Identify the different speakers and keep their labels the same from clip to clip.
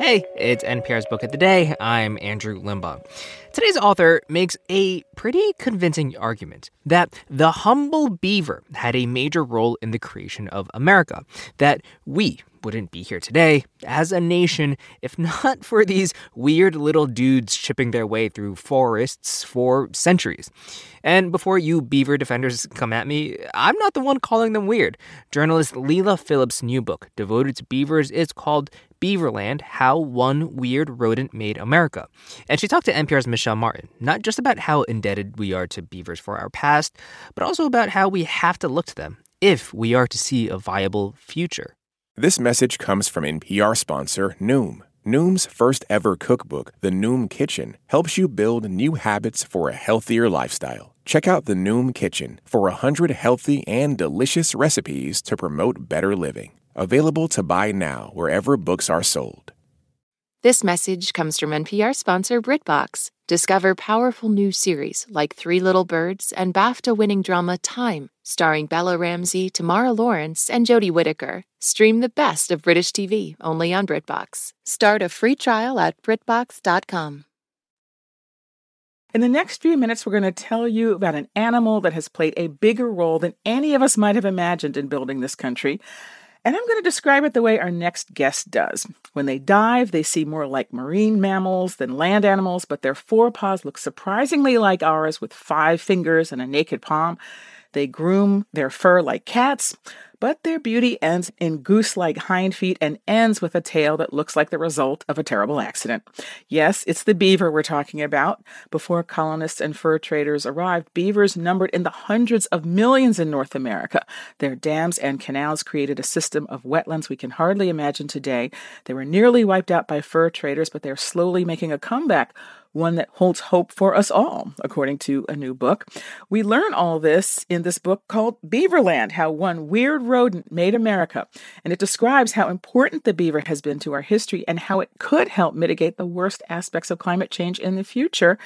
Speaker 1: Hey, it's NPR's Book of the Day. I'm Andrew Limbong. Today's author makes a pretty convincing argument that the humble beaver had a major role in the creation of America, that we, wouldn't be here today as a nation if not for these weird little dudes chipping their way through forests for centuries. And before you beaver defenders come at me, I'm not the one calling them weird. Journalist Leila Philip's new book, devoted to beavers, is called Beaverland How One Weird Rodent Made America. And she talked to NPR's Michel Martin, not just about how indebted we are to beavers for our past, but also about how we have to look to them if we are to see a viable future.
Speaker 2: This message comes from NPR sponsor Noom. Noom's first ever cookbook, The Noom Kitchen, helps you build new habits for a healthier lifestyle. Check out The Noom Kitchen for 100 healthy and delicious recipes to promote better living. Available to buy now wherever books are sold.
Speaker 3: This message comes from NPR sponsor BritBox. Discover powerful new series like Three Little Birds and BAFTA winning drama Time, starring Bella Ramsey, Tamara Lawrence, and Jodie Whittaker. Stream the best of British TV only on BritBox. Start a free trial at BritBox.com.
Speaker 4: In the next few minutes, we're going to tell you about an animal that has played a bigger role than any of us might have imagined in building this country. And I'm going to describe it the way our next guest does. When they dive, they seem more like marine mammals than land animals, but their forepaws look surprisingly like ours with five fingers and a naked palm. They groom their fur like cats, but their beauty ends in goose like hind feet and ends with a tail that looks like the result of a terrible accident. Yes, it's the beaver we're talking about. Before colonists and fur traders arrived, beavers numbered in the hundreds of millions in North America. Their dams and canals created a system of wetlands we can hardly imagine today. They were nearly wiped out by fur traders, but they're slowly making a comeback one that holds hope for us all, according to a new book. We learn all this in this book called Beaverland How One Weird Rodent Made America. And it describes how important the beaver has been to our history and how it could help mitigate the worst aspects of climate change in the future.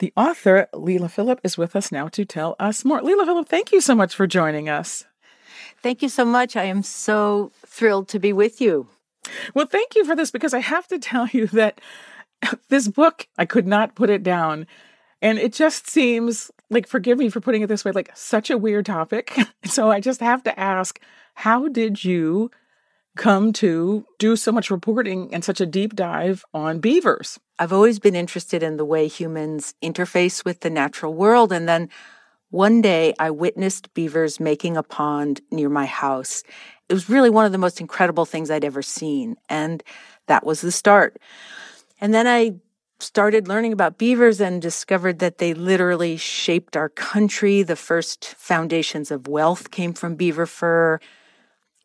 Speaker 4: The author, Leila Philip, is with us now to tell us more. Leila Philip, thank you so much for joining us.
Speaker 5: Thank you so much. I am so thrilled to be with you.
Speaker 4: Well, thank you for this because I have to tell you that this book, I could not put it down. And it just seems like, forgive me for putting it this way, like such a weird topic. so I just have to ask how did you come to do so much reporting and such a deep dive on beavers?
Speaker 5: I've always been interested in the way humans interface with the natural world. And then one day I witnessed beavers making a pond near my house. It was really one of the most incredible things I'd ever seen. And that was the start. And then I started learning about beavers and discovered that they literally shaped our country. The first foundations of wealth came from beaver fur.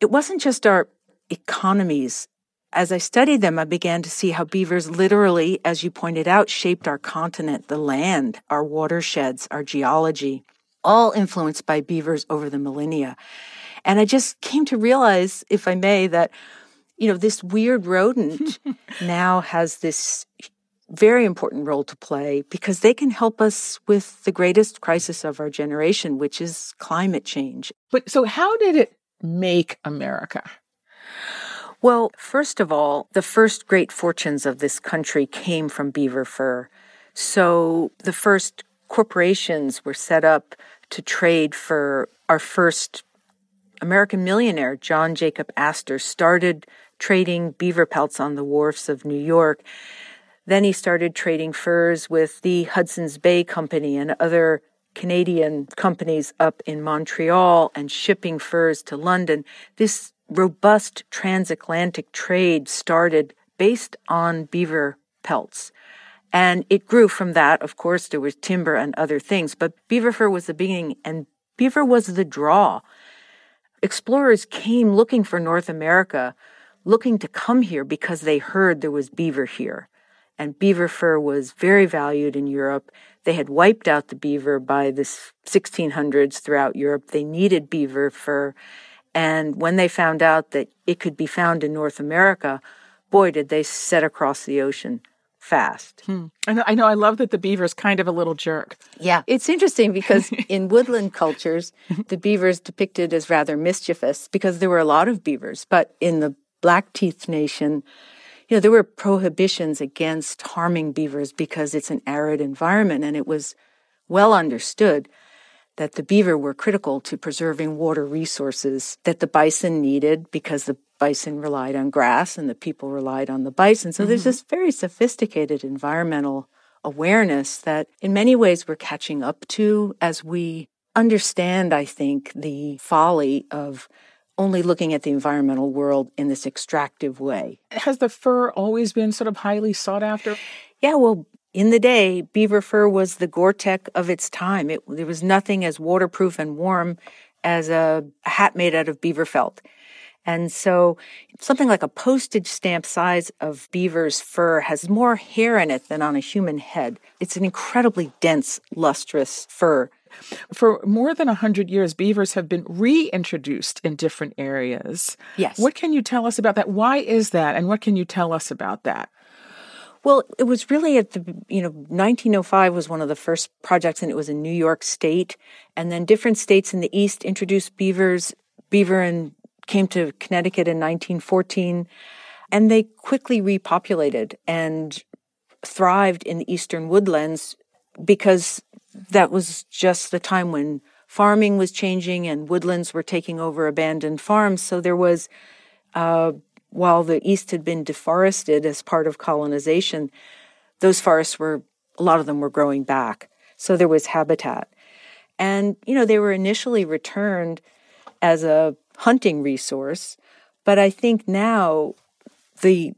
Speaker 5: It wasn't just our economies. As I studied them, I began to see how beavers literally, as you pointed out, shaped our continent, the land, our watersheds, our geology, all influenced by beavers over the millennia. And I just came to realize, if I may, that you know, this weird rodent now has this very important role to play because they can help us with the greatest crisis of our generation, which is climate change.
Speaker 4: But so, how did it make America?
Speaker 5: Well, first of all, the first great fortunes of this country came from beaver fur. So, the first corporations were set up to trade for our first American millionaire, John Jacob Astor, started trading beaver pelts on the wharfs of New York. Then he started trading furs with the Hudson's Bay Company and other Canadian companies up in Montreal and shipping furs to London. This robust transatlantic trade started based on beaver pelts. And it grew from that. Of course, there was timber and other things, but beaver fur was the beginning and beaver was the draw. Explorers came looking for North America looking to come here because they heard there was beaver here. And beaver fur was very valued in Europe. They had wiped out the beaver by the 1600s throughout Europe. They needed beaver fur. And when they found out that it could be found in North America, boy, did they set across the ocean fast.
Speaker 4: Hmm. I, know, I know. I love that the beaver is kind of a little jerk.
Speaker 5: Yeah. It's interesting because in woodland cultures, the beaver is depicted as rather mischievous because there were a lot of beavers. But in the Blackfeet Nation, you know, there were prohibitions against harming beavers because it's an arid environment and it was well understood that the beaver were critical to preserving water resources that the bison needed because the bison relied on grass and the people relied on the bison. So mm-hmm. there's this very sophisticated environmental awareness that in many ways we're catching up to as we understand, I think, the folly of only looking at the environmental world in this extractive way.
Speaker 4: Has the fur always been sort of highly sought after?
Speaker 5: Yeah, well, in the day, beaver fur was the Gore-Tex of its time. It, there was nothing as waterproof and warm as a, a hat made out of beaver felt. And so something like a postage stamp size of beaver's fur has more hair in it than on a human head. It's an incredibly dense, lustrous fur.
Speaker 4: For more than 100 years, beavers have been reintroduced in different areas.
Speaker 5: Yes.
Speaker 4: What can you tell us about that? Why is that? And what can you tell us about that?
Speaker 5: Well, it was really at the, you know, 1905 was one of the first projects and it was in New York State. And then different states in the East introduced beavers, beaver and came to Connecticut in 1914. And they quickly repopulated and thrived in the eastern woodlands because that was just the time when farming was changing and woodlands were taking over abandoned farms. So there was uh, while the East had been deforested as part of colonization, those forests were, a lot of them were growing back. So there was habitat. And, you know, they were initially returned as a hunting resource. But I think now the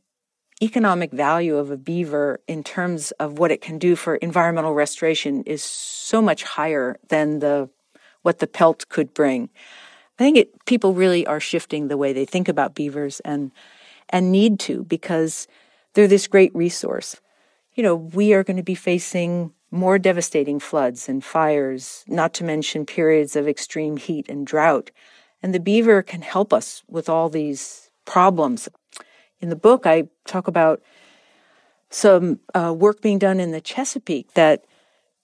Speaker 5: economic value of a beaver in terms of what it can do for environmental restoration is so much higher than the what the pelt could bring. I think it, people really are shifting the way they think about beavers and and need to because they're this great resource. You know, we are going to be facing more devastating floods and fires, not to mention periods of extreme heat and drought. And the beaver can help us with all these problems. In the book, I talk about some uh, work being done in the Chesapeake that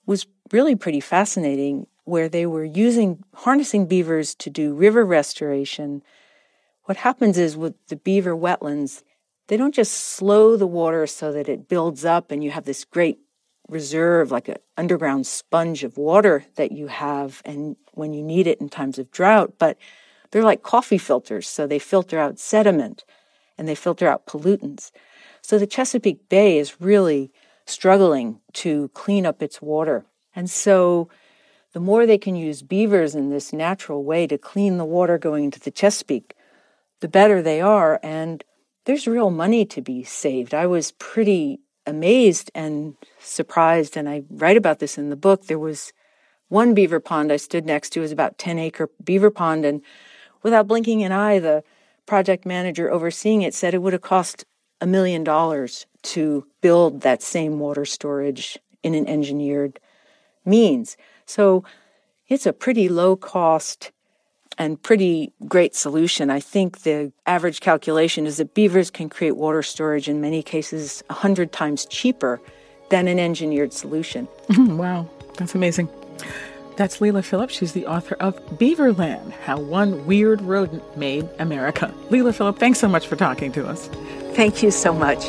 Speaker 5: was really pretty fascinating where they were using harnessing beavers to do river restoration. What happens is with the beaver wetlands, they don't just slow the water so that it builds up and you have this great reserve, like an underground sponge of water that you have and when you need it in times of drought, but they're like coffee filters. So they filter out sediment and they filter out pollutants. So the Chesapeake Bay is really struggling to clean up its water. And so the more they can use beavers in this natural way to clean the water going into the Chesapeake, the better they are. And there's real money to be saved. I was pretty amazed and surprised, and I write about this in the book. There was one beaver pond I stood next to, it was about 10 acre beaver pond, and without blinking an eye, the project manager overseeing it said it would have cost a million dollars to build that same water storage in an engineered means. So it's a pretty low cost and pretty great solution. I think the average calculation is that beavers can create water storage in many cases 100 times cheaper than an engineered solution.
Speaker 4: wow, that's amazing. That's Leila Philips. She's the author of Beaverland How One Weird Rodent Made America. Leila Philips, thanks so much for talking to us.
Speaker 5: Thank you so much.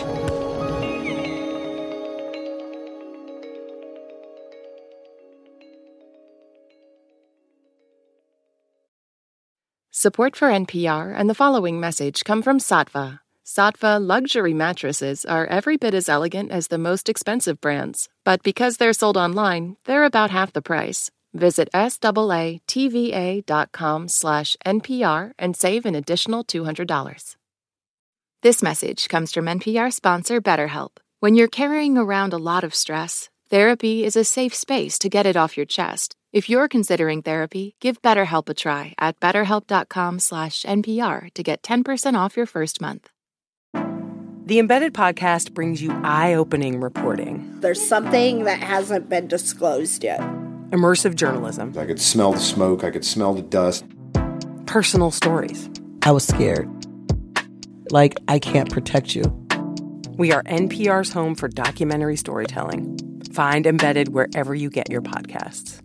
Speaker 3: Support for NPR and the following message come from Saatva. Saatva luxury mattresses are every bit as elegant as the most expensive brands, but because they're sold online, they're about half the price. Visit SAATVA.com slash NPR and save an additional $200. This message comes from NPR sponsor BetterHelp. When you're carrying around a lot of stress, therapy is a safe space to get it off your chest. If you're considering therapy, give BetterHelp a try at betterhelp.com slash NPR to get 10% off your first month.
Speaker 6: The Embedded podcast brings you eye-opening reporting.
Speaker 7: There's something that hasn't been disclosed yet.
Speaker 6: Immersive journalism.
Speaker 8: I could smell the smoke, I could smell the dust.
Speaker 6: Personal stories.
Speaker 9: I was scared. Like I can't protect you.
Speaker 6: We are NPR's home for documentary storytelling. Find Embedded wherever you get your podcasts.